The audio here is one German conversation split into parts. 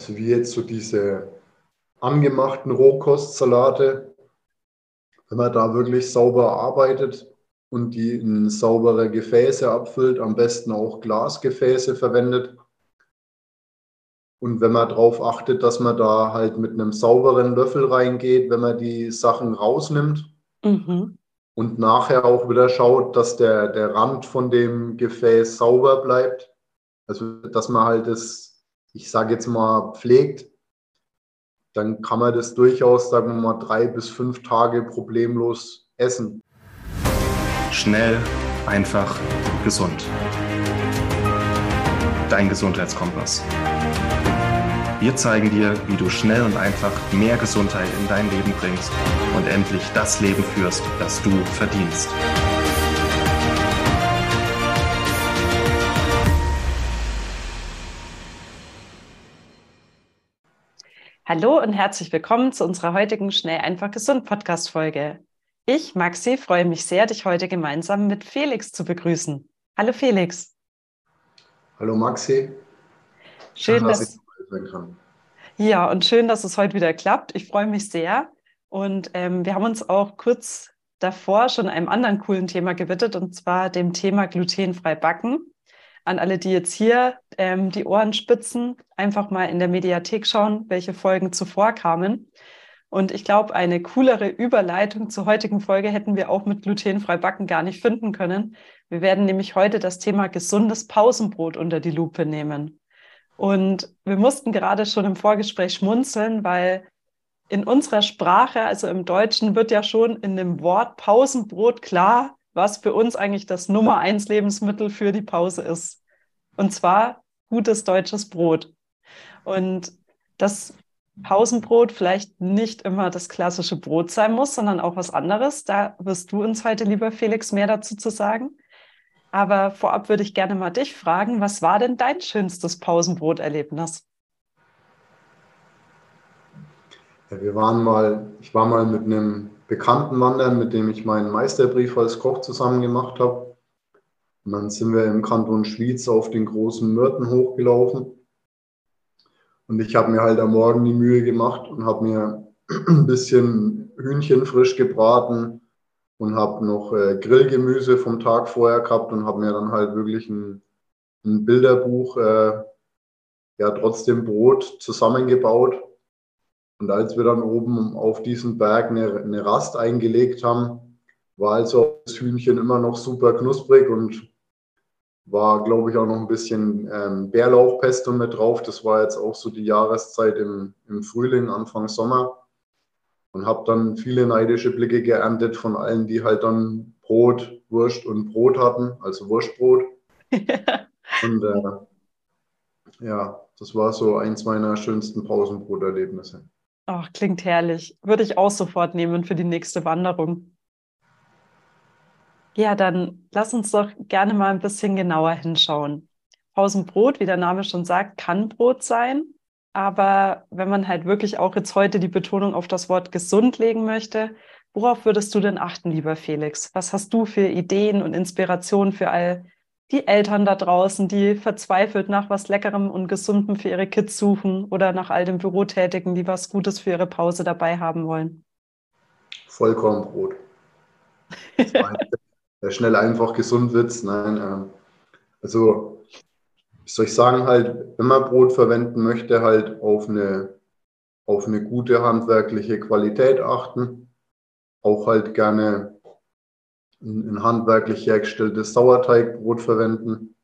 Also wie jetzt so diese angemachten Rohkostsalate, wenn man da wirklich sauber arbeitet und die in saubere Gefäße abfüllt, am besten auch Glasgefäße verwendet. Und wenn man darauf achtet, dass man da halt mit einem sauberen Löffel reingeht, wenn man die Sachen rausnimmt mhm. und nachher auch wieder schaut, dass der, der Rand von dem Gefäß sauber bleibt. Also dass man halt das ich sage jetzt mal, pflegt, dann kann man das durchaus, sagen wir mal, drei bis fünf Tage problemlos essen. Schnell, einfach, gesund. Dein Gesundheitskompass. Wir zeigen dir, wie du schnell und einfach mehr Gesundheit in dein Leben bringst und endlich das Leben führst, das du verdienst. Hallo und herzlich willkommen zu unserer heutigen Schnell einfach gesund Podcast Folge. Ich, Maxi, freue mich sehr, dich heute gemeinsam mit Felix zu begrüßen. Hallo Felix. Hallo Maxi. Schön, schön dass, dass Ja, und schön, dass es heute wieder klappt. Ich freue mich sehr. Und ähm, wir haben uns auch kurz davor schon einem anderen coolen Thema gewidmet, und zwar dem Thema glutenfrei backen an alle, die jetzt hier ähm, die Ohren spitzen, einfach mal in der Mediathek schauen, welche Folgen zuvor kamen. Und ich glaube, eine coolere Überleitung zur heutigen Folge hätten wir auch mit glutenfrei backen gar nicht finden können. Wir werden nämlich heute das Thema gesundes Pausenbrot unter die Lupe nehmen. Und wir mussten gerade schon im Vorgespräch schmunzeln, weil in unserer Sprache, also im Deutschen, wird ja schon in dem Wort Pausenbrot klar, was für uns eigentlich das Nummer eins Lebensmittel für die Pause ist. Und zwar gutes deutsches Brot. Und das Pausenbrot vielleicht nicht immer das klassische Brot sein muss, sondern auch was anderes. Da wirst du uns heute, lieber Felix, mehr dazu zu sagen. Aber vorab würde ich gerne mal dich fragen, was war denn dein schönstes Pausenbroterlebnis? Ja, wir waren mal, ich war mal mit einem Bekannten wandern, mit dem ich meinen Meisterbrief als Koch zusammen gemacht habe. Und dann sind wir im Kanton Schwyz auf den großen Myrten hochgelaufen. Und ich habe mir halt am Morgen die Mühe gemacht und habe mir ein bisschen Hühnchen frisch gebraten und habe noch äh, Grillgemüse vom Tag vorher gehabt und habe mir dann halt wirklich ein, ein Bilderbuch, äh, ja, trotzdem Brot zusammengebaut und als wir dann oben auf diesen Berg eine, eine Rast eingelegt haben, war also das Hühnchen immer noch super knusprig und war, glaube ich, auch noch ein bisschen ähm, Bärlauchpesto mit drauf. Das war jetzt auch so die Jahreszeit im, im Frühling, Anfang Sommer. Und habe dann viele neidische Blicke geerntet von allen, die halt dann Brot, Wurst und Brot hatten, also Wurstbrot. und äh, ja, das war so eins meiner schönsten Pausenbroterlebnisse. Ach, klingt herrlich. Würde ich auch sofort nehmen für die nächste Wanderung. Ja, dann lass uns doch gerne mal ein bisschen genauer hinschauen. Pausenbrot, wie der Name schon sagt, kann Brot sein. Aber wenn man halt wirklich auch jetzt heute die Betonung auf das Wort gesund legen möchte, worauf würdest du denn achten, lieber Felix? Was hast du für Ideen und Inspirationen für all die Eltern da draußen, die verzweifelt nach was Leckerem und Gesundem für ihre Kids suchen oder nach all den Bürotätigen, die was Gutes für ihre Pause dabei haben wollen? Vollkornbrot. Der schnell einfach gesund Witz. Nein, äh, also wie soll ich sagen, halt, wenn man Brot verwenden möchte, halt auf eine, auf eine gute handwerkliche Qualität achten. Auch halt gerne ein handwerklich hergestelltes Sauerteigbrot verwenden.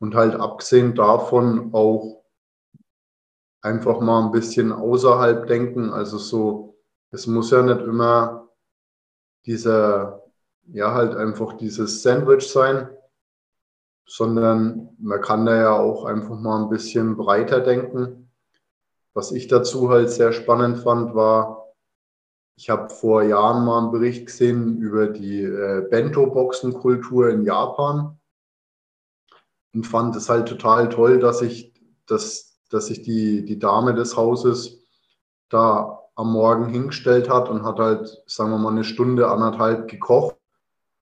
Und halt abgesehen davon auch einfach mal ein bisschen außerhalb denken. Also so, es muss ja nicht immer dieser, ja halt einfach dieses Sandwich sein, sondern man kann da ja auch einfach mal ein bisschen breiter denken. Was ich dazu halt sehr spannend fand, war, ich habe vor Jahren mal einen Bericht gesehen über die äh, Bento-Boxen-Kultur in Japan und fand es halt total toll, dass ich, dass, dass sich die, die Dame des Hauses da am Morgen hingestellt hat und hat halt, sagen wir mal, eine Stunde, anderthalb gekocht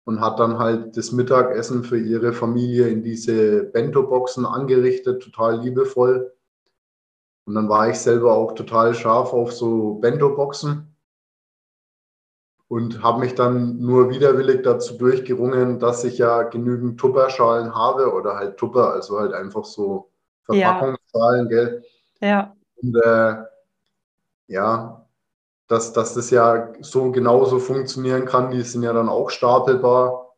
und hat dann halt das Mittagessen für ihre Familie in diese Bento-Boxen angerichtet, total liebevoll. Und dann war ich selber auch total scharf auf so Bento-Boxen und habe mich dann nur widerwillig dazu durchgerungen, dass ich ja genügend Tupperschalen habe oder halt Tupper, also halt einfach so Verpackungsschalen, ja. gell? Ja. Und äh, ja, dass, dass das ja so genauso funktionieren kann, die sind ja dann auch stapelbar,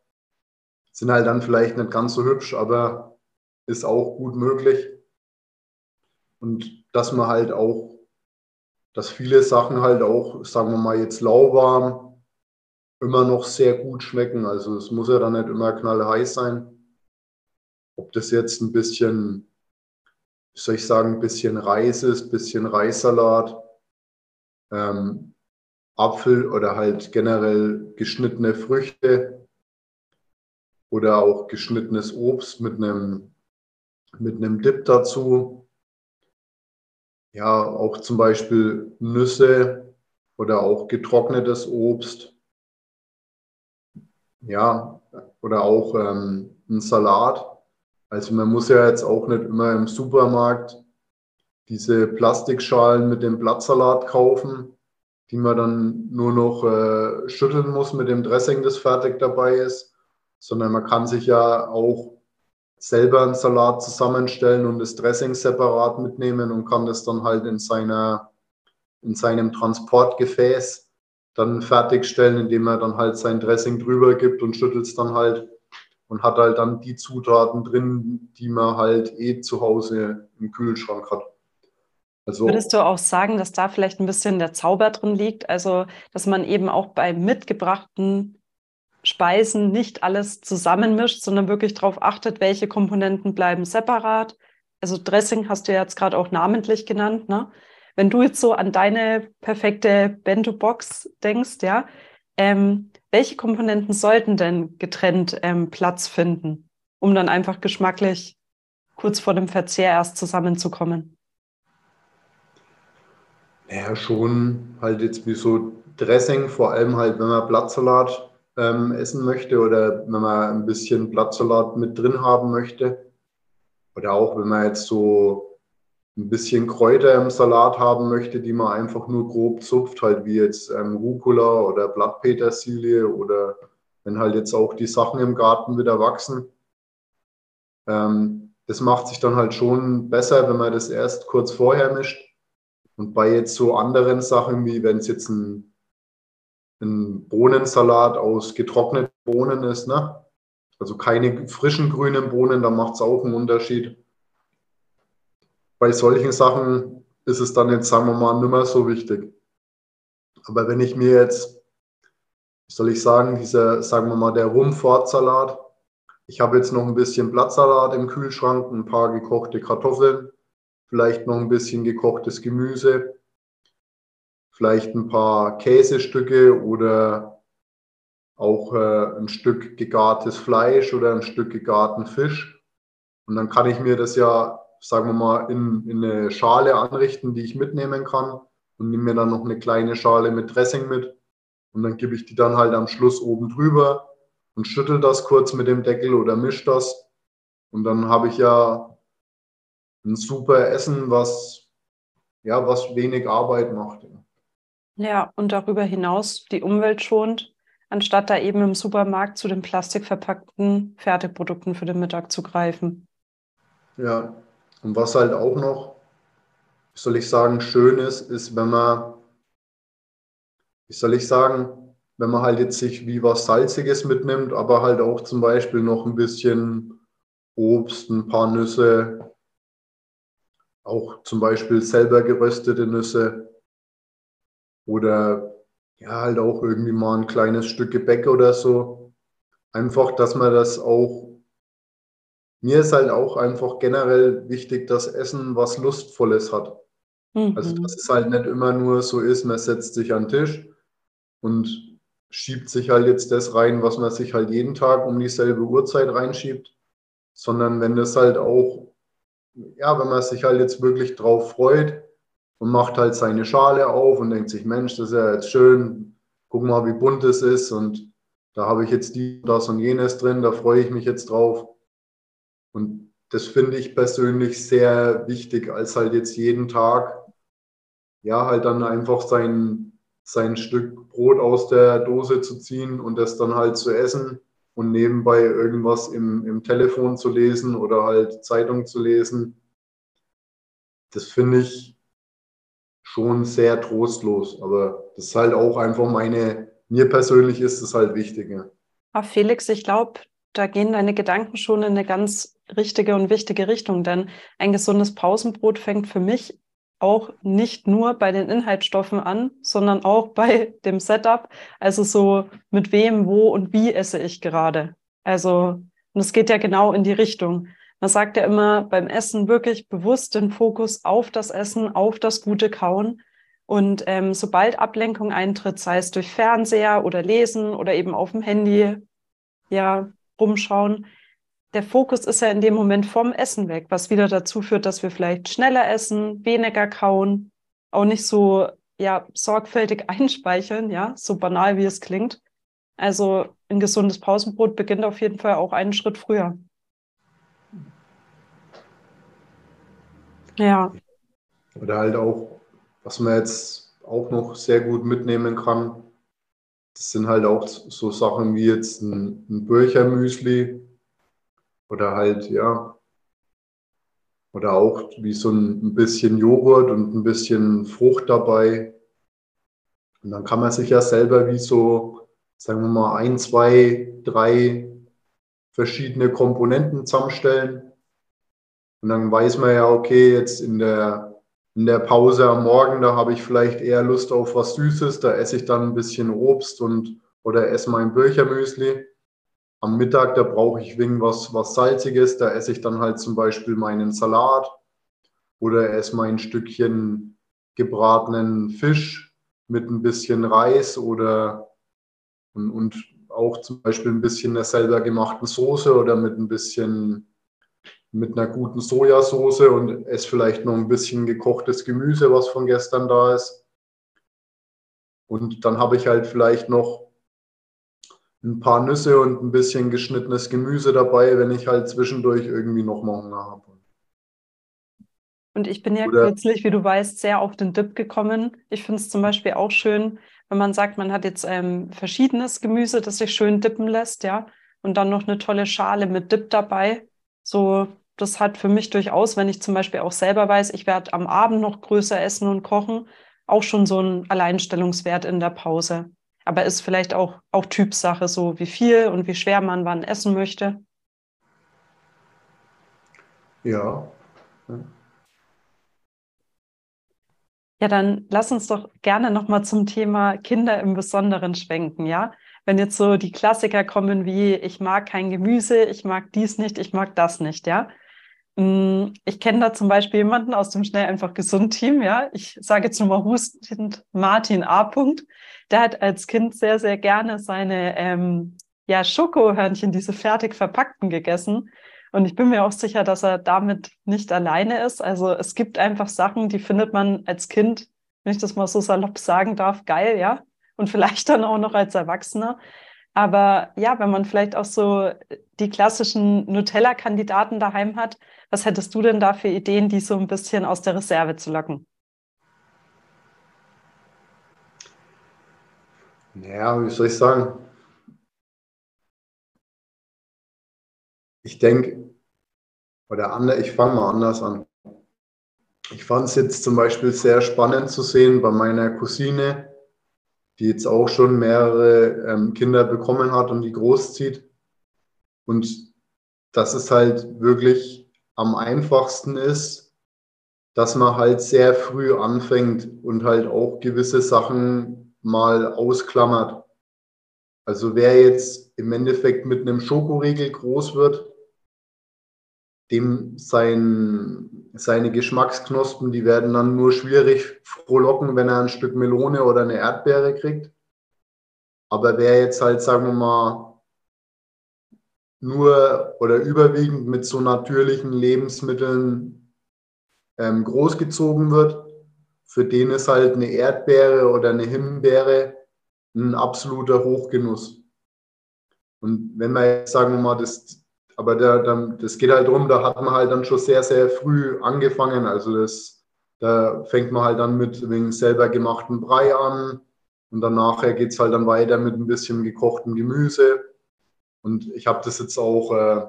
sind halt dann vielleicht nicht ganz so hübsch, aber ist auch gut möglich. Und dass man halt auch, dass viele Sachen halt auch, sagen wir mal jetzt lauwarm, immer noch sehr gut schmecken. Also es muss ja dann nicht immer knallheiß sein. Ob das jetzt ein bisschen, soll ich sagen, ein bisschen Reis ist, ein bisschen Reissalat, ähm, Apfel oder halt generell geschnittene Früchte oder auch geschnittenes Obst mit einem, mit einem Dip dazu. Ja, auch zum Beispiel Nüsse oder auch getrocknetes Obst ja, oder auch ähm, ein Salat. Also man muss ja jetzt auch nicht immer im Supermarkt diese Plastikschalen mit dem Blattsalat kaufen, die man dann nur noch äh, schütteln muss mit dem Dressing, das fertig dabei ist, sondern man kann sich ja auch selber einen Salat zusammenstellen und das Dressing separat mitnehmen und kann das dann halt in seiner in seinem Transportgefäß dann fertigstellen, indem er dann halt sein Dressing drüber gibt und schüttelt es dann halt und hat halt dann die Zutaten drin, die man halt eh zu Hause im Kühlschrank hat. Also, Würdest du auch sagen, dass da vielleicht ein bisschen der Zauber drin liegt? Also, dass man eben auch bei mitgebrachten Speisen nicht alles zusammenmischt, sondern wirklich darauf achtet, welche Komponenten bleiben separat. Also Dressing hast du jetzt gerade auch namentlich genannt, ne? Wenn du jetzt so an deine perfekte Bento-Box denkst, ja, ähm, welche Komponenten sollten denn getrennt ähm, Platz finden, um dann einfach geschmacklich kurz vor dem Verzehr erst zusammenzukommen? Ja, schon halt jetzt wie so Dressing, vor allem halt, wenn man Blattsalat ähm, essen möchte oder wenn man ein bisschen Blattsalat mit drin haben möchte. Oder auch wenn man jetzt so ein bisschen Kräuter im Salat haben möchte, die man einfach nur grob zupft, halt wie jetzt ähm, Rucola oder Blattpetersilie oder wenn halt jetzt auch die Sachen im Garten wieder wachsen. Ähm, das macht sich dann halt schon besser, wenn man das erst kurz vorher mischt. Und bei jetzt so anderen Sachen, wie wenn es jetzt ein, ein Bohnensalat aus getrockneten Bohnen ist, ne? also keine frischen grünen Bohnen, da macht es auch einen Unterschied bei solchen Sachen ist es dann jetzt, sagen wir mal, nicht mehr so wichtig. Aber wenn ich mir jetzt, soll ich sagen, dieser, sagen wir mal, der Rumfortsalat, ich habe jetzt noch ein bisschen Blattsalat im Kühlschrank, ein paar gekochte Kartoffeln, vielleicht noch ein bisschen gekochtes Gemüse, vielleicht ein paar Käsestücke oder auch äh, ein Stück gegartes Fleisch oder ein Stück gegarten Fisch. Und dann kann ich mir das ja sagen wir mal, in, in eine Schale anrichten, die ich mitnehmen kann und nehme mir dann noch eine kleine Schale mit Dressing mit und dann gebe ich die dann halt am Schluss oben drüber und schüttel das kurz mit dem Deckel oder misch das und dann habe ich ja ein super Essen, was ja was wenig Arbeit macht. Ja, und darüber hinaus die Umwelt schont, anstatt da eben im Supermarkt zu den plastikverpackten Fertigprodukten für den Mittag zu greifen. Ja, und was halt auch noch, soll ich sagen, schön ist, ist, wenn man, wie soll ich sagen, wenn man halt jetzt sich wie was Salziges mitnimmt, aber halt auch zum Beispiel noch ein bisschen Obst, ein paar Nüsse, auch zum Beispiel selber geröstete Nüsse oder ja, halt auch irgendwie mal ein kleines Stück Gebäck oder so. Einfach, dass man das auch mir ist halt auch einfach generell wichtig, dass Essen was Lustvolles hat. Mhm. Also, dass es halt nicht immer nur so ist, man setzt sich an den Tisch und schiebt sich halt jetzt das rein, was man sich halt jeden Tag um dieselbe Uhrzeit reinschiebt, sondern wenn das halt auch, ja, wenn man sich halt jetzt wirklich drauf freut und macht halt seine Schale auf und denkt sich, Mensch, das ist ja jetzt schön, guck mal, wie bunt es ist und da habe ich jetzt die, das und jenes drin, da freue ich mich jetzt drauf und das finde ich persönlich sehr wichtig, als halt jetzt jeden Tag, ja, halt dann einfach sein, sein Stück Brot aus der Dose zu ziehen und das dann halt zu essen und nebenbei irgendwas im, im Telefon zu lesen oder halt Zeitung zu lesen. Das finde ich schon sehr trostlos, aber das ist halt auch einfach meine, mir persönlich ist es halt wichtig. Ja. Aber Felix, ich glaube, da gehen deine Gedanken schon in eine ganz richtige und wichtige Richtung, denn ein gesundes Pausenbrot fängt für mich auch nicht nur bei den Inhaltsstoffen an, sondern auch bei dem Setup. Also so mit wem, wo und wie esse ich gerade. Also, und es geht ja genau in die Richtung. Man sagt ja immer beim Essen wirklich bewusst den Fokus auf das Essen, auf das gute Kauen. Und ähm, sobald Ablenkung eintritt, sei es durch Fernseher oder Lesen oder eben auf dem Handy, ja, rumschauen, der Fokus ist ja in dem Moment vom Essen weg, was wieder dazu führt, dass wir vielleicht schneller essen, weniger kauen, auch nicht so ja, sorgfältig einspeicheln, ja, so banal wie es klingt. Also ein gesundes Pausenbrot beginnt auf jeden Fall auch einen Schritt früher. Ja. Oder halt auch, was man jetzt auch noch sehr gut mitnehmen kann, das sind halt auch so Sachen wie jetzt ein, ein Bürchermüsli oder halt, ja, oder auch wie so ein bisschen Joghurt und ein bisschen Frucht dabei. Und dann kann man sich ja selber wie so, sagen wir mal, ein, zwei, drei verschiedene Komponenten zusammenstellen. Und dann weiß man ja, okay, jetzt in der, in der Pause am Morgen, da habe ich vielleicht eher Lust auf was Süßes, da esse ich dann ein bisschen Obst und oder esse mein Bürchermüsli am Mittag, da brauche ich irgendwas was Salziges, da esse ich dann halt zum Beispiel meinen Salat oder esse mein Stückchen gebratenen Fisch mit ein bisschen Reis oder und, und auch zum Beispiel ein bisschen der selber gemachten Soße oder mit ein bisschen mit einer guten Sojasauce und esse vielleicht noch ein bisschen gekochtes Gemüse, was von gestern da ist. Und dann habe ich halt vielleicht noch ein paar Nüsse und ein bisschen geschnittenes Gemüse dabei, wenn ich halt zwischendurch irgendwie noch mal Hunger habe. Und ich bin ja Oder, kürzlich, wie du weißt, sehr auf den Dip gekommen. Ich finde es zum Beispiel auch schön, wenn man sagt, man hat jetzt ähm, verschiedenes Gemüse, das sich schön dippen lässt, ja, und dann noch eine tolle Schale mit Dip dabei. So, das hat für mich durchaus, wenn ich zum Beispiel auch selber weiß, ich werde am Abend noch größer essen und kochen, auch schon so ein Alleinstellungswert in der Pause. Aber ist vielleicht auch, auch Typsache, so wie viel und wie schwer man wann essen möchte. Ja. Ja, dann lass uns doch gerne nochmal zum Thema Kinder im Besonderen schwenken, ja? Wenn jetzt so die Klassiker kommen wie, ich mag kein Gemüse, ich mag dies nicht, ich mag das nicht, ja? Mm, ich kenne da zum Beispiel jemanden aus dem Schnell einfach gesund Team, ja. Ich sage jetzt nur mal hustend Martin A. Der hat als Kind sehr, sehr gerne seine ähm, ja, Schokohörnchen, diese fertig verpackten, gegessen. Und ich bin mir auch sicher, dass er damit nicht alleine ist. Also es gibt einfach Sachen, die findet man als Kind, wenn ich das mal so salopp sagen darf, geil, ja. Und vielleicht dann auch noch als Erwachsener. Aber ja, wenn man vielleicht auch so die klassischen Nutella-Kandidaten daheim hat, was hättest du denn da für Ideen, die so ein bisschen aus der Reserve zu locken? Naja, wie soll ich sagen? Ich denke, oder andere, ich fange mal anders an. Ich fand es jetzt zum Beispiel sehr spannend zu sehen bei meiner Cousine, die jetzt auch schon mehrere ähm, Kinder bekommen hat und die großzieht. Und dass es halt wirklich am einfachsten ist, dass man halt sehr früh anfängt und halt auch gewisse Sachen mal ausklammert. Also wer jetzt im Endeffekt mit einem Schokoriegel groß wird, dem sein, seine Geschmacksknospen, die werden dann nur schwierig frohlocken, wenn er ein Stück Melone oder eine Erdbeere kriegt. Aber wer jetzt halt, sagen wir mal, nur oder überwiegend mit so natürlichen Lebensmitteln ähm, großgezogen wird, für den ist halt eine Erdbeere oder eine Himbeere ein absoluter Hochgenuss. Und wenn man jetzt, sagen wir mal, das aber der, dann, das geht halt darum, da hat man halt dann schon sehr, sehr früh angefangen. Also das, da fängt man halt dann mit wegen selber gemachten Brei an und dann nachher geht es halt dann weiter mit ein bisschen gekochtem Gemüse. Und ich habe das jetzt auch, äh,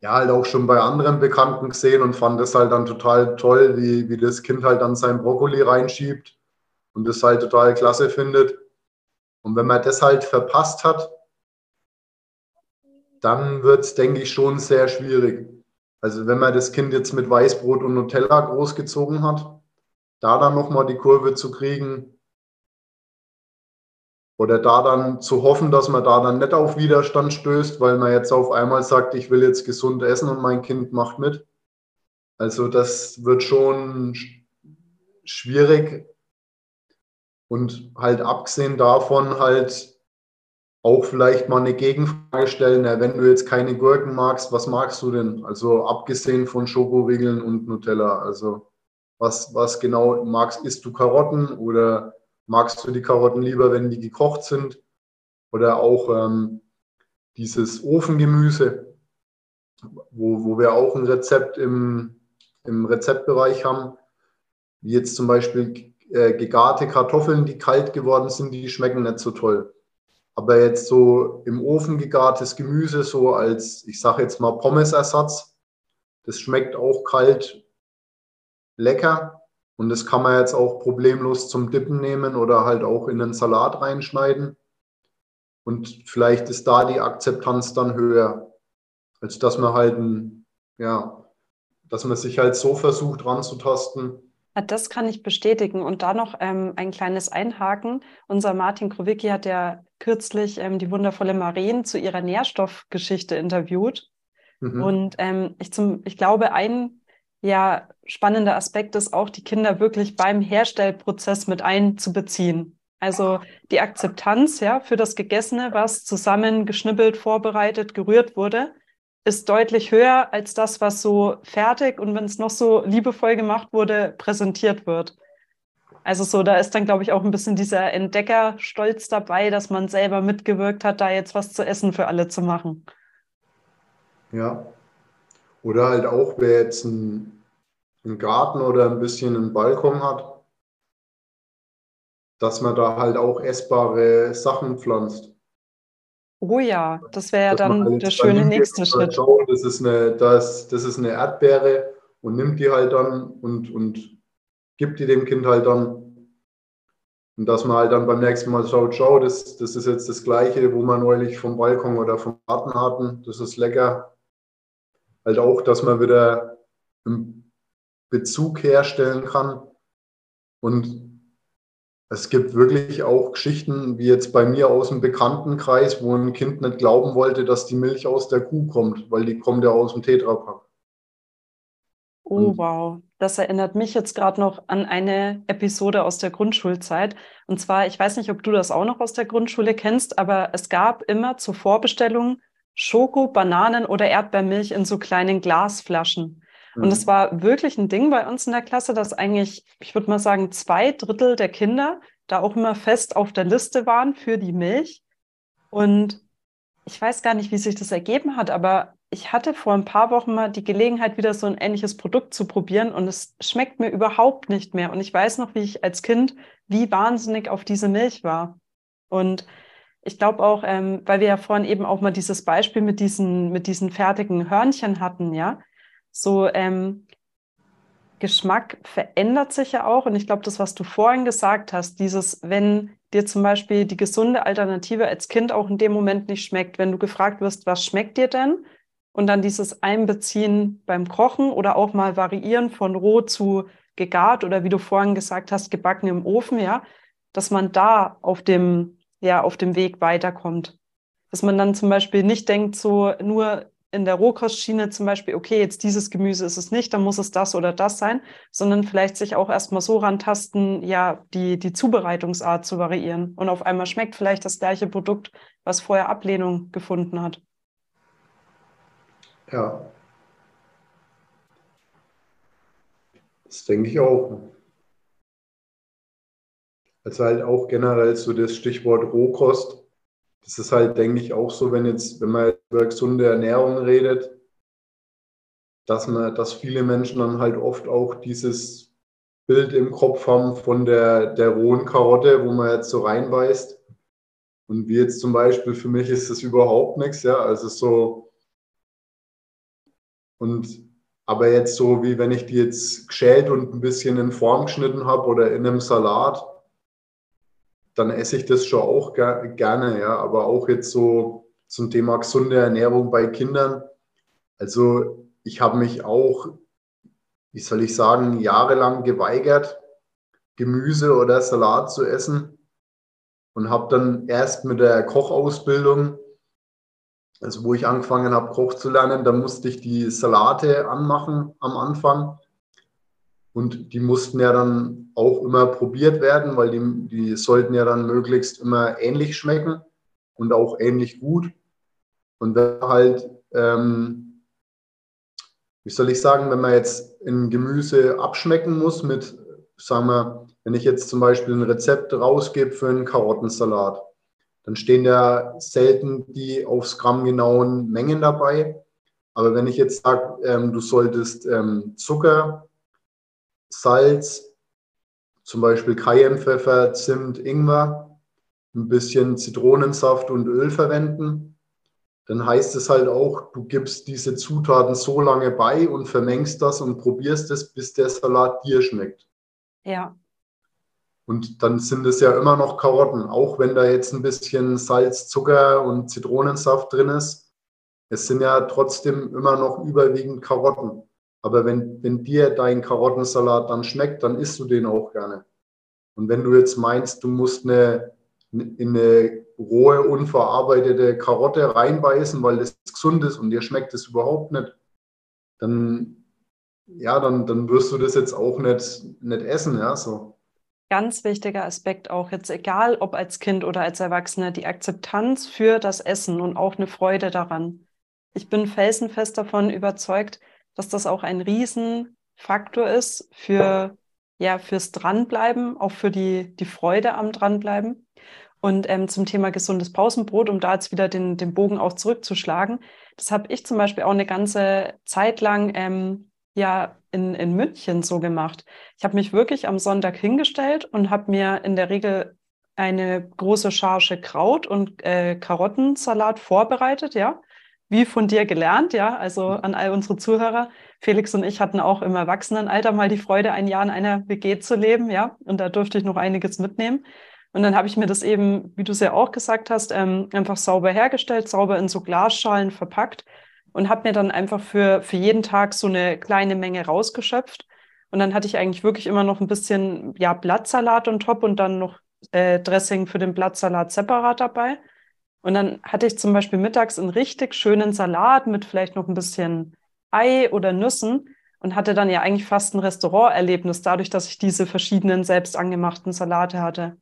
ja, halt auch schon bei anderen Bekannten gesehen und fand das halt dann total toll, wie, wie das Kind halt dann sein Brokkoli reinschiebt und das halt total klasse findet. Und wenn man das halt verpasst hat, dann wird es, denke ich, schon sehr schwierig. Also wenn man das Kind jetzt mit Weißbrot und Nutella großgezogen hat, da dann nochmal die Kurve zu kriegen oder da dann zu hoffen, dass man da dann nicht auf Widerstand stößt, weil man jetzt auf einmal sagt, ich will jetzt gesund essen und mein Kind macht mit. Also das wird schon schwierig und halt abgesehen davon halt auch vielleicht mal eine Gegenfrage stellen, wenn du jetzt keine Gurken magst, was magst du denn? Also abgesehen von Schokoriegeln und Nutella, also was, was genau magst, isst du Karotten oder magst du die Karotten lieber, wenn die gekocht sind? Oder auch ähm, dieses Ofengemüse, wo, wo wir auch ein Rezept im, im Rezeptbereich haben, wie jetzt zum Beispiel äh, gegarte Kartoffeln, die kalt geworden sind, die schmecken nicht so toll. Aber jetzt so im Ofen gegartes Gemüse, so als, ich sage jetzt mal, Pommesersatz, das schmeckt auch kalt lecker. Und das kann man jetzt auch problemlos zum Dippen nehmen oder halt auch in einen Salat reinschneiden. Und vielleicht ist da die Akzeptanz dann höher, als dass man halt ein, ja, dass man sich halt so versucht ranzutasten, das kann ich bestätigen. Und da noch ähm, ein kleines Einhaken. Unser Martin Krowicki hat ja kürzlich ähm, die wundervolle Maren zu ihrer Nährstoffgeschichte interviewt. Mhm. Und ähm, ich, zum, ich glaube, ein ja, spannender Aspekt ist auch, die Kinder wirklich beim Herstellprozess mit einzubeziehen. Also die Akzeptanz ja, für das Gegessene, was zusammen geschnippelt, vorbereitet, gerührt wurde ist deutlich höher als das, was so fertig und wenn es noch so liebevoll gemacht wurde, präsentiert wird. Also so, da ist dann, glaube ich, auch ein bisschen dieser Entdeckerstolz dabei, dass man selber mitgewirkt hat, da jetzt was zu essen für alle zu machen. Ja. Oder halt auch, wer jetzt einen, Garten oder ein bisschen einen Balkon hat, dass man da halt auch essbare Sachen pflanzt. Oh ja, das wäre ja dann der schöne nächste Schritt. Schauen, das, ist eine, das, das ist eine Erdbeere und nimmt die halt dann und, und gibt die dem Kind halt dann. Und dass man halt dann beim nächsten Mal schaut, schau, das, das ist jetzt das Gleiche, wo wir neulich vom Balkon oder vom Garten hatten. Das ist lecker. Halt auch, dass man wieder einen Bezug herstellen kann. Und es gibt wirklich auch Geschichten, wie jetzt bei mir aus dem Bekanntenkreis, wo ein Kind nicht glauben wollte, dass die Milch aus der Kuh kommt, weil die kommt ja aus dem Tetrapack. Oh, Und wow. Das erinnert mich jetzt gerade noch an eine Episode aus der Grundschulzeit. Und zwar, ich weiß nicht, ob du das auch noch aus der Grundschule kennst, aber es gab immer zur Vorbestellung Schoko, Bananen oder Erdbeermilch in so kleinen Glasflaschen. Und es mhm. war wirklich ein Ding bei uns in der Klasse, dass eigentlich, ich würde mal sagen, zwei Drittel der Kinder da auch immer fest auf der Liste waren für die Milch. Und ich weiß gar nicht, wie sich das ergeben hat, aber ich hatte vor ein paar Wochen mal die Gelegenheit, wieder so ein ähnliches Produkt zu probieren und es schmeckt mir überhaupt nicht mehr. Und ich weiß noch, wie ich als Kind wie wahnsinnig auf diese Milch war. Und ich glaube auch, ähm, weil wir ja vorhin eben auch mal dieses Beispiel mit diesen, mit diesen fertigen Hörnchen hatten, ja, so ähm, Geschmack verändert sich ja auch. Und ich glaube, das, was du vorhin gesagt hast, dieses, wenn dir zum Beispiel die gesunde Alternative als Kind auch in dem Moment nicht schmeckt, wenn du gefragt wirst, was schmeckt dir denn? Und dann dieses Einbeziehen beim Kochen oder auch mal variieren von roh zu gegart oder wie du vorhin gesagt hast, gebacken im Ofen, ja, dass man da auf dem, ja, auf dem Weg weiterkommt. Dass man dann zum Beispiel nicht denkt, so nur in der Rohkostschiene zum Beispiel, okay, jetzt dieses Gemüse ist es nicht, dann muss es das oder das sein, sondern vielleicht sich auch erstmal so rantasten, ja, die, die Zubereitungsart zu variieren. Und auf einmal schmeckt vielleicht das gleiche Produkt, was vorher Ablehnung gefunden hat. Ja. Das denke ich auch. Also halt auch generell so das Stichwort Rohkost. Das ist halt, denke ich, auch so, wenn jetzt, wenn man über gesunde Ernährung redet, dass man, dass viele Menschen dann halt oft auch dieses Bild im Kopf haben von der, der rohen Karotte, wo man jetzt so reinbeißt. Und wie jetzt zum Beispiel, für mich ist das überhaupt nichts, ja. Also so. Und aber jetzt so, wie wenn ich die jetzt geschält und ein bisschen in Form geschnitten habe oder in einem Salat, dann esse ich das schon auch ger gerne, ja. Aber auch jetzt so zum Thema gesunde Ernährung bei Kindern. Also ich habe mich auch, wie soll ich sagen, jahrelang geweigert, Gemüse oder Salat zu essen und habe dann erst mit der Kochausbildung, also wo ich angefangen habe, Koch zu lernen, da musste ich die Salate anmachen am Anfang. Und die mussten ja dann auch immer probiert werden, weil die, die sollten ja dann möglichst immer ähnlich schmecken und auch ähnlich gut. Und wenn halt ähm, wie soll ich sagen, wenn man jetzt ein Gemüse abschmecken muss mit, sagen wir, wenn ich jetzt zum Beispiel ein Rezept rausgebe für einen Karottensalat, dann stehen ja selten die aufs Gramm genauen Mengen dabei. Aber wenn ich jetzt sage, ähm, du solltest ähm, Zucker, Salz, zum Beispiel Cayennepfeffer, Zimt, Ingwer, ein bisschen Zitronensaft und Öl verwenden, dann heißt es halt auch, du gibst diese Zutaten so lange bei und vermengst das und probierst es, bis der Salat dir schmeckt. Ja. Und dann sind es ja immer noch Karotten, auch wenn da jetzt ein bisschen Salz, Zucker und Zitronensaft drin ist. Es sind ja trotzdem immer noch überwiegend Karotten. Aber wenn, wenn dir dein Karottensalat dann schmeckt, dann isst du den auch gerne. Und wenn du jetzt meinst, du musst eine, in eine rohe, unverarbeitete Karotte reinbeißen, weil das gesund ist und dir schmeckt es überhaupt nicht, dann, ja, dann, dann wirst du das jetzt auch nicht, nicht essen, ja, so. Ganz wichtiger Aspekt auch jetzt, egal ob als Kind oder als Erwachsener, die Akzeptanz für das Essen und auch eine Freude daran. Ich bin felsenfest davon überzeugt, dass das auch ein Riesenfaktor ist für, ja, fürs Dranbleiben, auch für die, die Freude am Dranbleiben. Und ähm, zum Thema gesundes Pausenbrot, um da jetzt wieder den, den Bogen auch zurückzuschlagen, das habe ich zum Beispiel auch eine ganze Zeit lang ähm, ja in, in München so gemacht. Ich habe mich wirklich am Sonntag hingestellt und habe mir in der Regel eine große Charge Kraut und äh, Karottensalat vorbereitet, ja, wie von dir gelernt, ja, also an all unsere Zuhörer. Felix und ich hatten auch im Erwachsenenalter mal die Freude, ein Jahr in einer WG zu leben, ja, und da durfte ich noch einiges mitnehmen. Und dann habe ich mir das eben, wie du es ja auch gesagt hast, ähm, einfach sauber hergestellt, sauber in so Glasschalen verpackt und habe mir dann einfach für, für jeden Tag so eine kleine Menge rausgeschöpft. Und dann hatte ich eigentlich wirklich immer noch ein bisschen ja, Blattsalat und top und dann noch äh, Dressing für den Blattsalat separat dabei. Und dann hatte ich zum Beispiel mittags einen richtig schönen Salat mit vielleicht noch ein bisschen Ei oder Nüssen und hatte dann ja eigentlich fast ein Restauranterlebnis dadurch, dass ich diese verschiedenen selbst angemachten Salate hatte.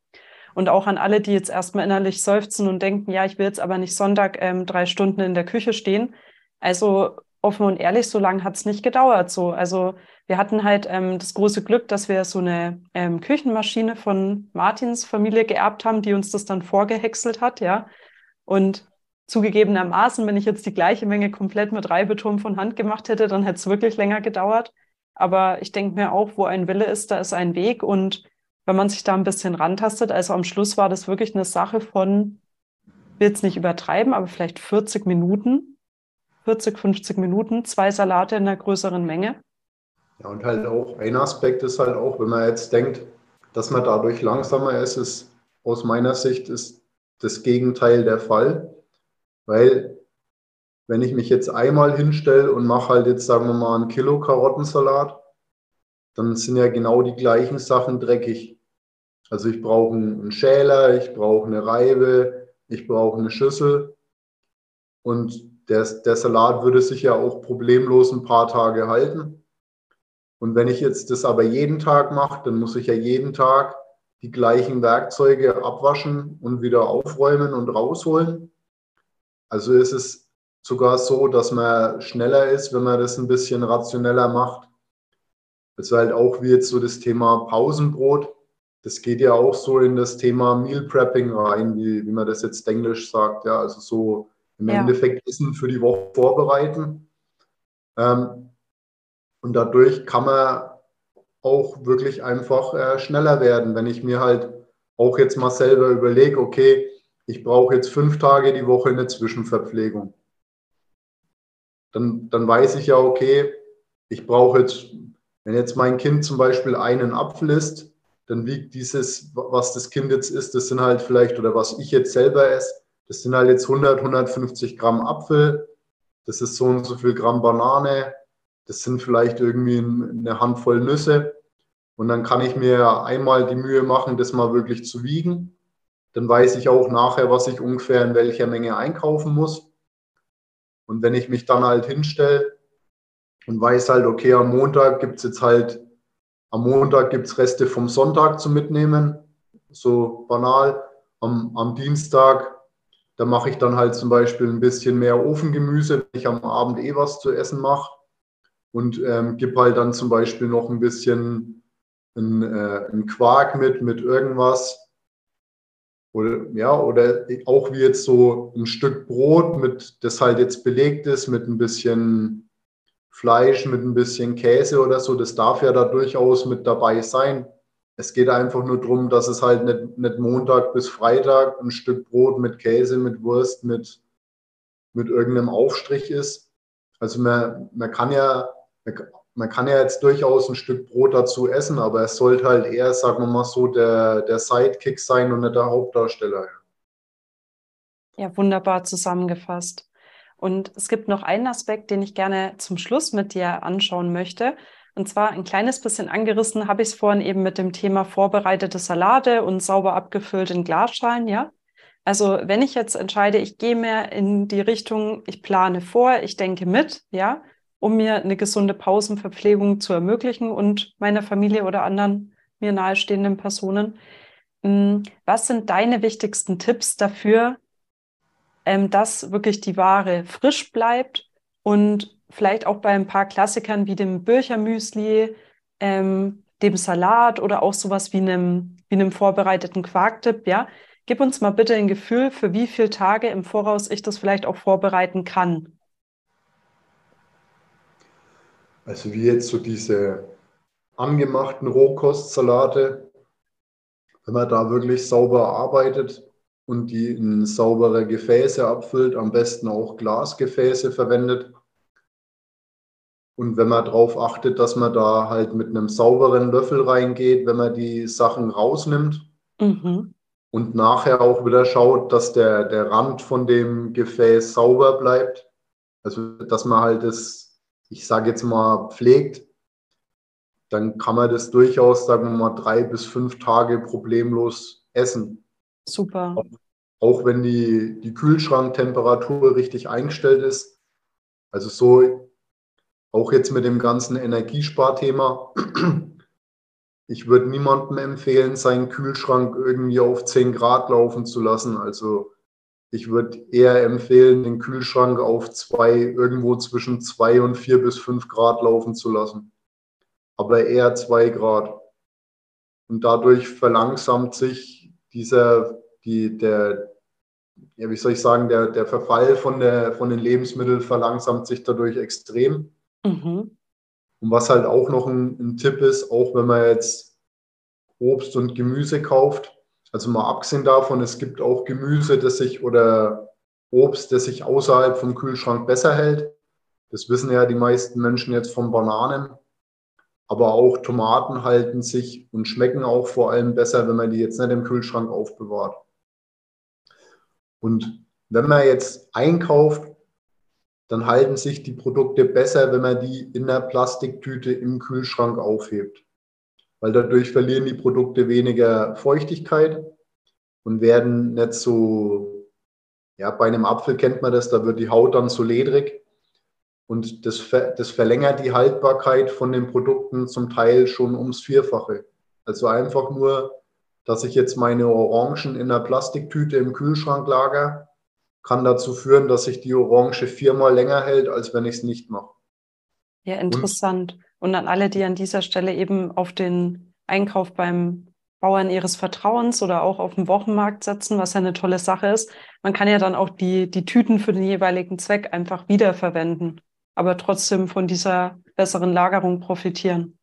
Und auch an alle, die jetzt erstmal innerlich seufzen und denken, ja, ich will jetzt aber nicht Sonntag ähm, drei Stunden in der Küche stehen. Also offen und ehrlich, so lange hat es nicht gedauert. So. Also wir hatten halt ähm, das große Glück, dass wir so eine ähm, Küchenmaschine von Martins Familie geerbt haben, die uns das dann vorgehäckselt hat, ja. Und zugegebenermaßen, wenn ich jetzt die gleiche Menge komplett mit Reibeturm von Hand gemacht hätte, dann hätte es wirklich länger gedauert. Aber ich denke mir auch, wo ein Wille ist, da ist ein Weg. Und wenn man sich da ein bisschen rantastet. Also am Schluss war das wirklich eine Sache von, will es nicht übertreiben, aber vielleicht 40 Minuten, 40, 50 Minuten, zwei Salate in einer größeren Menge. Ja, und halt auch ein Aspekt ist halt auch, wenn man jetzt denkt, dass man dadurch langsamer ist, ist aus meiner Sicht ist das Gegenteil der Fall, weil wenn ich mich jetzt einmal hinstelle und mache halt jetzt, sagen wir mal, ein Kilo Karottensalat, dann sind ja genau die gleichen Sachen dreckig. Also ich brauche einen Schäler, ich brauche eine Reibe, ich brauche eine Schüssel. Und der, der Salat würde sich ja auch problemlos ein paar Tage halten. Und wenn ich jetzt das aber jeden Tag mache, dann muss ich ja jeden Tag die gleichen Werkzeuge abwaschen und wieder aufräumen und rausholen. Also ist es sogar so, dass man schneller ist, wenn man das ein bisschen rationeller macht. Das ist halt auch wie jetzt so das Thema Pausenbrot das geht ja auch so in das Thema Meal Prepping rein, wie, wie man das jetzt englisch sagt. Ja, also so im ja. Endeffekt Essen für die Woche vorbereiten. Ähm, und dadurch kann man auch wirklich einfach äh, schneller werden, wenn ich mir halt auch jetzt mal selber überlege, okay, ich brauche jetzt fünf Tage die Woche eine Zwischenverpflegung. Dann, dann weiß ich ja, okay, ich brauche jetzt, wenn jetzt mein Kind zum Beispiel einen Apfel isst, dann wiegt dieses, was das Kind jetzt isst, das sind halt vielleicht, oder was ich jetzt selber esse, das sind halt jetzt 100, 150 Gramm Apfel, das ist so und so viel Gramm Banane, das sind vielleicht irgendwie eine Handvoll Nüsse. Und dann kann ich mir einmal die Mühe machen, das mal wirklich zu wiegen. Dann weiß ich auch nachher, was ich ungefähr in welcher Menge einkaufen muss. Und wenn ich mich dann halt hinstelle und weiß halt, okay, am Montag gibt es jetzt halt, am Montag gibt es Reste vom Sonntag zu mitnehmen, so banal. Am, am Dienstag da mache ich dann halt zum Beispiel ein bisschen mehr Ofengemüse, wenn ich am Abend eh was zu essen mache. Und ähm, gebe halt dann zum Beispiel noch ein bisschen ein, äh, ein Quark mit, mit irgendwas. Oder, ja, oder auch wie jetzt so ein Stück Brot, mit, das halt jetzt belegt ist mit ein bisschen Fleisch, mit ein bisschen Käse oder so. Das darf ja da durchaus mit dabei sein. Es geht einfach nur darum, dass es halt nicht, nicht Montag bis Freitag ein Stück Brot mit Käse, mit Wurst, mit, mit irgendeinem Aufstrich ist. Also man, man kann ja, man kann ja jetzt durchaus ein Stück Brot dazu essen, aber es sollte halt eher, sagen wir mal so, der, der Sidekick sein und nicht der Hauptdarsteller. Ja, wunderbar zusammengefasst. Und es gibt noch einen Aspekt, den ich gerne zum Schluss mit dir anschauen möchte. Und zwar ein kleines bisschen angerissen habe ich es vorhin eben mit dem Thema vorbereitete Salate und sauber abgefüllt in Glasschalen, ja. Also wenn ich jetzt entscheide, ich gehe mehr in die Richtung, ich plane vor, ich denke mit, ja, um mir eine gesunde Pausenverpflegung zu ermöglichen und meiner Familie oder anderen mir nahestehenden Personen. Hm, was sind deine wichtigsten Tipps dafür, ähm, dass wirklich die Ware frisch bleibt und vielleicht auch bei ein paar Klassikern wie dem Birchermüsli, ähm, dem Salat oder auch sowas wie einem, wie einem vorbereiteten Quarktipp, ja. Gib uns mal bitte ein Gefühl, für wie viele Tage im Voraus ich das vielleicht auch vorbereiten kann. Also wie jetzt so diese angemachten Rohkostsalate, wenn man da wirklich sauber arbeitet und die in saubere Gefäße abfüllt, am besten auch Glasgefäße verwendet, und wenn man darauf achtet, dass man da halt mit einem sauberen Löffel reingeht, wenn man die Sachen rausnimmt. Mhm. Und nachher auch wieder schaut, dass der, der Rand von dem Gefäß sauber bleibt. Also, dass man halt das, ich sage jetzt mal, pflegt. Dann kann man das durchaus, sagen wir mal, drei bis fünf Tage problemlos essen. Super. Auch, wenn die, die Kühlschranktemperatur richtig eingestellt ist. Also so auch jetzt mit dem ganzen Energiesparthema. Ich würde niemandem empfehlen, seinen Kühlschrank irgendwie auf 10 Grad laufen zu lassen. Also ich würde eher empfehlen, den Kühlschrank auf zwei, irgendwo zwischen 2 und 4 bis 5 Grad laufen zu lassen. Aber eher 2 Grad. Und dadurch verlangsamt sich dieser, die, der, ja, wie soll ich sagen, der, der Verfall von, der, von den Lebensmitteln verlangsamt sich dadurch extrem. Mhm. Und was halt auch noch ein, ein, Tipp ist, auch wenn man jetzt Obst und Gemüse kauft, also mal abgesehen davon, es gibt auch Gemüse, das sich oder Obst, das sich außerhalb vom Kühlschrank besser hält. Das wissen ja die meisten Menschen jetzt von Bananen. Aber auch Tomaten halten sich und schmecken auch vor allem besser, wenn man die jetzt nicht im Kühlschrank aufbewahrt. Und wenn man jetzt einkauft dann halten sich die Produkte besser, wenn man die in der Plastiktüte im Kühlschrank aufhebt. Weil dadurch verlieren die Produkte weniger Feuchtigkeit und werden nicht so, ja, bei einem Apfel kennt man das, da wird die Haut dann so ledrig. Und das, das verlängert die Haltbarkeit von den Produkten zum Teil schon ums Vierfache. Also einfach nur, dass ich jetzt meine Orangen in der Plastiktüte im Kühlschrank lager kann dazu führen, dass sich die Orange viermal länger hält, als wenn ich es nicht mache. Ja, interessant. Und, Und an alle, die an dieser Stelle eben auf den Einkauf beim Bauern ihres Vertrauens oder auch auf dem Wochenmarkt setzen, was ja eine tolle Sache ist. Man kann ja dann auch die, die Tüten für den jeweiligen Zweck einfach wiederverwenden, aber trotzdem von dieser besseren Lagerung profitieren.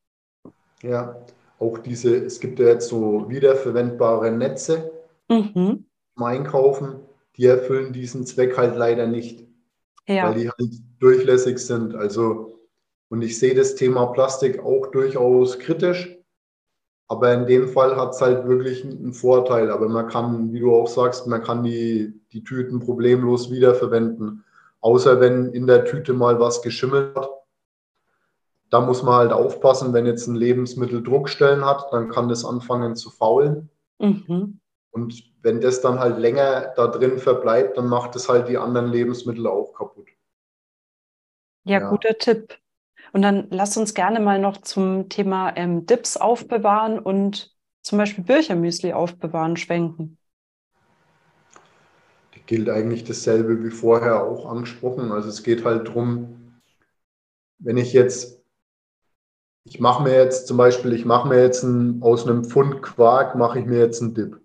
Ja, auch diese, es gibt ja jetzt so wiederverwendbare Netze mhm. zum Einkaufen, die erfüllen diesen Zweck halt leider nicht, ja. weil die halt durchlässig sind. Also, und ich sehe das Thema Plastik auch durchaus kritisch, aber in dem Fall hat es halt wirklich einen Vorteil. Aber man kann, wie du auch sagst, man kann die, die Tüten problemlos wiederverwenden. Außer wenn in der Tüte mal was geschimmelt hat. Da muss man halt aufpassen, wenn jetzt ein Lebensmittel Druckstellen hat, dann kann das anfangen zu faulen. Mhm. Und wenn das dann halt länger da drin verbleibt, dann macht es halt die anderen Lebensmittel auch kaputt. Ja, ja. guter Tipp. Und dann lass uns gerne mal noch zum Thema ähm, Dips aufbewahren und zum Beispiel Birchermüsli aufbewahren schwenken. Gilt eigentlich dasselbe wie vorher auch angesprochen. Also es geht halt darum, wenn ich jetzt, ich mache mir jetzt zum Beispiel, ich mache mir jetzt ein, aus einem Pfund Quark, mache ich mir jetzt einen Dip.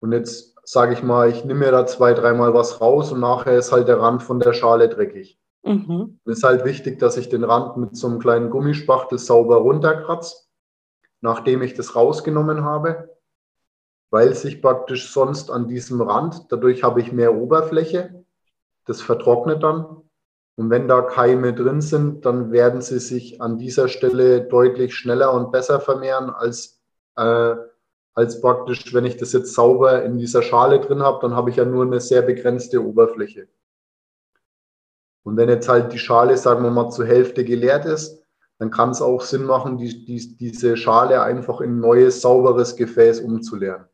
Und jetzt sage ich mal, ich nehme mir da zwei, dreimal was raus und nachher ist halt der Rand von der Schale dreckig. Mhm. Es ist halt wichtig, dass ich den Rand mit so einem kleinen Gummispachtel sauber runterkratze, nachdem ich das rausgenommen habe, weil sich praktisch sonst an diesem Rand, dadurch habe ich mehr Oberfläche, das vertrocknet dann. Und wenn da Keime drin sind, dann werden sie sich an dieser Stelle deutlich schneller und besser vermehren als, äh, als praktisch, wenn ich das jetzt sauber in dieser Schale drin habe, dann habe ich ja nur eine sehr begrenzte Oberfläche. Und wenn jetzt halt die Schale, sagen wir mal, zur Hälfte geleert ist, dann kann es auch Sinn machen, die, die, diese Schale einfach in ein neues, sauberes Gefäß umzuleeren.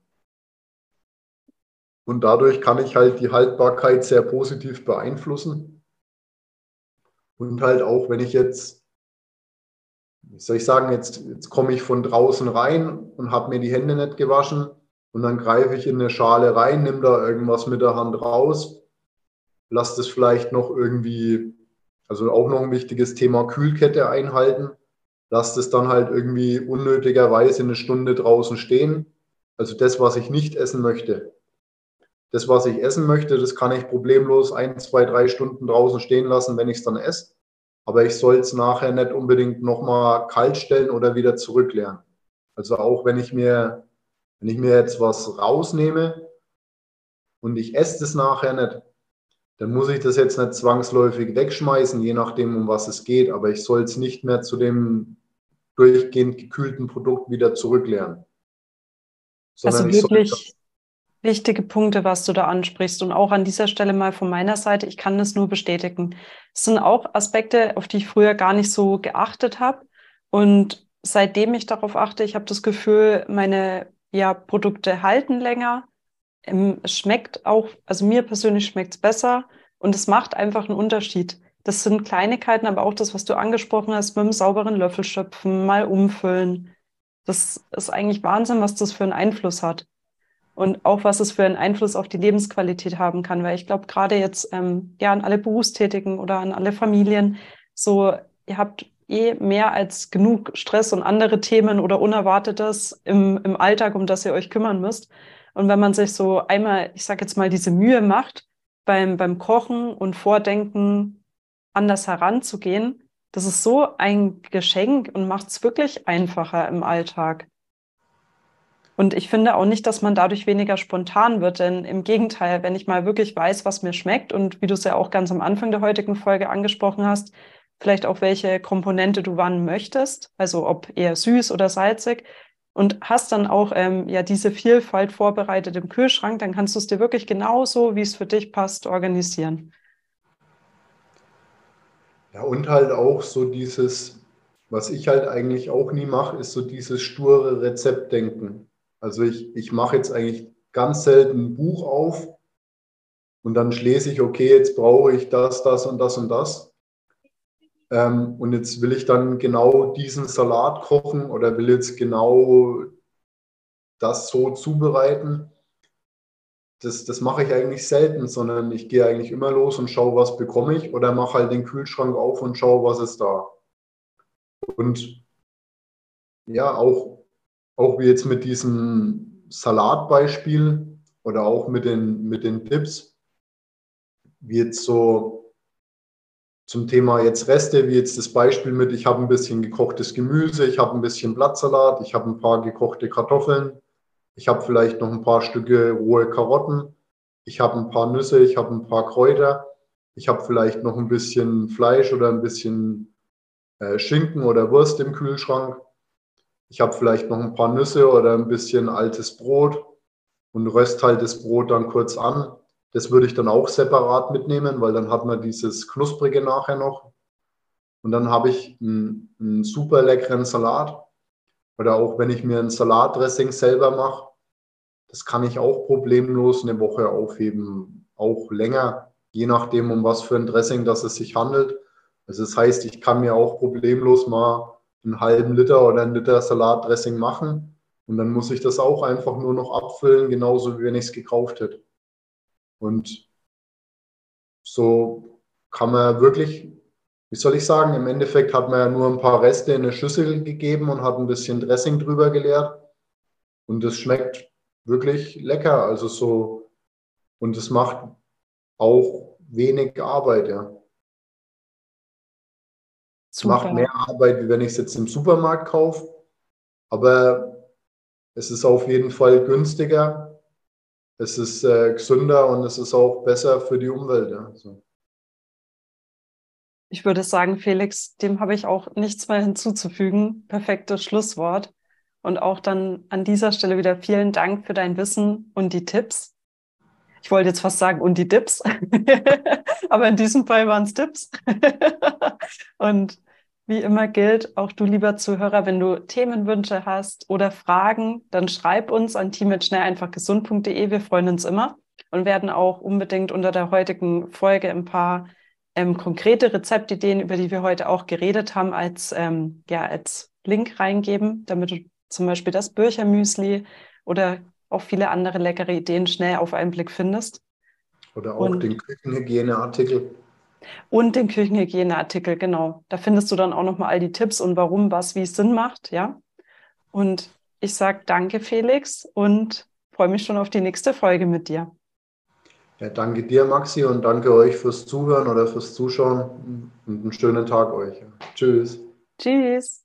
Und dadurch kann ich halt die Haltbarkeit sehr positiv beeinflussen. Und halt auch, wenn ich jetzt, wie soll ich sagen, jetzt, jetzt komme ich von draußen rein und habe mir die Hände nicht gewaschen und dann greife ich in eine Schale rein, nehme da irgendwas mit der Hand raus lasst es vielleicht noch irgendwie, also auch noch ein wichtiges Thema Kühlkette einhalten. Lasst es dann halt irgendwie unnötigerweise eine Stunde draußen stehen. Also das, was ich nicht essen möchte. Das, was ich essen möchte, das kann ich problemlos ein, zwei, drei Stunden draußen stehen lassen, wenn ich es dann esse. Aber ich soll es nachher nicht unbedingt nochmal kalt stellen oder wieder zurückleeren. Also auch wenn ich mir, wenn ich mir jetzt was rausnehme und ich esse es nachher nicht, dann muss ich das jetzt nicht zwangsläufig wegschmeißen, je nachdem, um was es geht. Aber ich soll es nicht mehr zu dem durchgehend gekühlten Produkt wieder zurücklernen. Also wirklich wichtige Punkte, was du da ansprichst. Und auch an dieser Stelle mal von meiner Seite, ich kann das nur bestätigen. Es sind auch Aspekte, auf die ich früher gar nicht so geachtet habe. Und seitdem ich darauf achte, ich habe das Gefühl, meine ja, Produkte halten länger ähm, es schmeckt auch, also mir persönlich schmeckt es besser und es macht einfach einen Unterschied. Das sind Kleinigkeiten, aber auch das, was du angesprochen hast, mit einem sauberen Löffel schöpfen, mal umfüllen. Das ist eigentlich Wahnsinn, was das für einen Einfluss hat. Und auch was es für einen Einfluss auf die Lebensqualität haben kann. Weil ich glaube, gerade jetzt ähm, ja an alle Berufstätigen oder an alle Familien, so ihr habt eh mehr als genug Stress und andere Themen oder Unerwartetes im, im Alltag, um das ihr euch kümmern müsst. Und wenn man sich so einmal, ich sage jetzt mal, diese Mühe macht, beim, beim Kochen und Vordenken anders heranzugehen, das ist so ein Geschenk und macht es wirklich einfacher im Alltag. Und ich finde auch nicht, dass man dadurch weniger spontan wird, denn im Gegenteil, wenn ich mal wirklich weiß, was mir schmeckt und wie du es ja auch ganz am Anfang der heutigen Folge angesprochen hast, vielleicht auch welche Komponente du wann möchtest, also ob eher süß oder salzig, und hast dann auch ähm, ja diese Vielfalt vorbereitet im Kühlschrank, dann kannst du es dir wirklich genauso, wie es für dich passt, organisieren. Ja, und halt auch so dieses, was ich halt eigentlich auch nie mache, ist so dieses sture Rezeptdenken. Also ich, ich mache jetzt eigentlich ganz selten ein Buch auf und dann schließe ich, okay, jetzt brauche ich das, das und das und das. Ähm, und jetzt will ich dann genau diesen Salat kochen oder will jetzt genau das so zubereiten. Das, das mache ich eigentlich selten, sondern ich gehe eigentlich immer los und schaue, was bekomme ich oder mache halt den Kühlschrank auf und schaue, was ist da. Und ja, auch auch wie jetzt mit diesem Salatbeispiel oder auch mit den, mit den Tipps, wie jetzt so zum Thema jetzt Reste, wie jetzt das Beispiel mit, ich habe ein bisschen gekochtes Gemüse, ich habe ein bisschen Blattsalat, ich habe ein paar gekochte Kartoffeln, ich habe vielleicht noch ein paar Stücke rohe Karotten, ich habe ein paar Nüsse, ich habe ein paar Kräuter, ich habe vielleicht noch ein bisschen Fleisch oder ein bisschen äh, Schinken oder Wurst im Kühlschrank. Ich habe vielleicht noch ein paar Nüsse oder ein bisschen altes Brot und röst halt das Brot dann kurz an. Das würde ich dann auch separat mitnehmen, weil dann hat man dieses Knusprige nachher noch. Und dann habe ich einen, einen super leckeren Salat. Oder auch wenn ich mir ein Salatdressing selber mache, das kann ich auch problemlos eine Woche aufheben, auch länger, je nachdem, um was für ein Dressing das es sich handelt. Also das heißt, ich kann mir auch problemlos mal einen halben Liter oder einen Liter Salatdressing machen und dann muss ich das auch einfach nur noch abfüllen, genauso wie wenn ich es gekauft hätte. Und so kann man wirklich, wie soll ich sagen, im Endeffekt hat man ja nur ein paar Reste in eine Schüssel gegeben und hat ein bisschen Dressing drüber geleert. Und es schmeckt wirklich lecker. Also so, und es macht auch wenig Arbeit, ja. Es macht mehr Arbeit, wie wenn ich es jetzt im Supermarkt kaufe. Aber es ist auf jeden Fall günstiger, es ist äh, gesünder und es ist auch besser für die Umwelt. Ja. So. Ich würde sagen, Felix, dem habe ich auch nichts mehr hinzuzufügen. Perfektes Schlusswort. Und auch dann an dieser Stelle wieder vielen Dank für dein Wissen und die Tipps. Ich wollte jetzt fast sagen, und die Tipps. Aber in diesem Fall waren es Tipps. und wie immer gilt, auch du, lieber Zuhörer, wenn du Themenwünsche hast oder Fragen, dann schreib uns an team.schnelleinfachgesund.de. Wir freuen uns immer und werden auch unbedingt unter der heutigen Folge ein paar ähm, konkrete Rezeptideen, über die wir heute auch geredet haben, als, ähm, ja, als Link reingeben, damit du zum Beispiel das Birchermüsli oder auch viele andere leckere Ideen schnell auf einen Blick findest. Oder auch und, den Küchenhygieneartikel. Und den Küchenhygieneartikel, genau. Da findest du dann auch nochmal all die Tipps und warum, was, wie es Sinn macht, ja. Und ich sage danke, Felix, und freue mich schon auf die nächste Folge mit dir. Ja, danke dir, Maxi, und danke euch fürs Zuhören oder fürs Zuschauen und einen schönen Tag euch. Tschüss. Tschüss.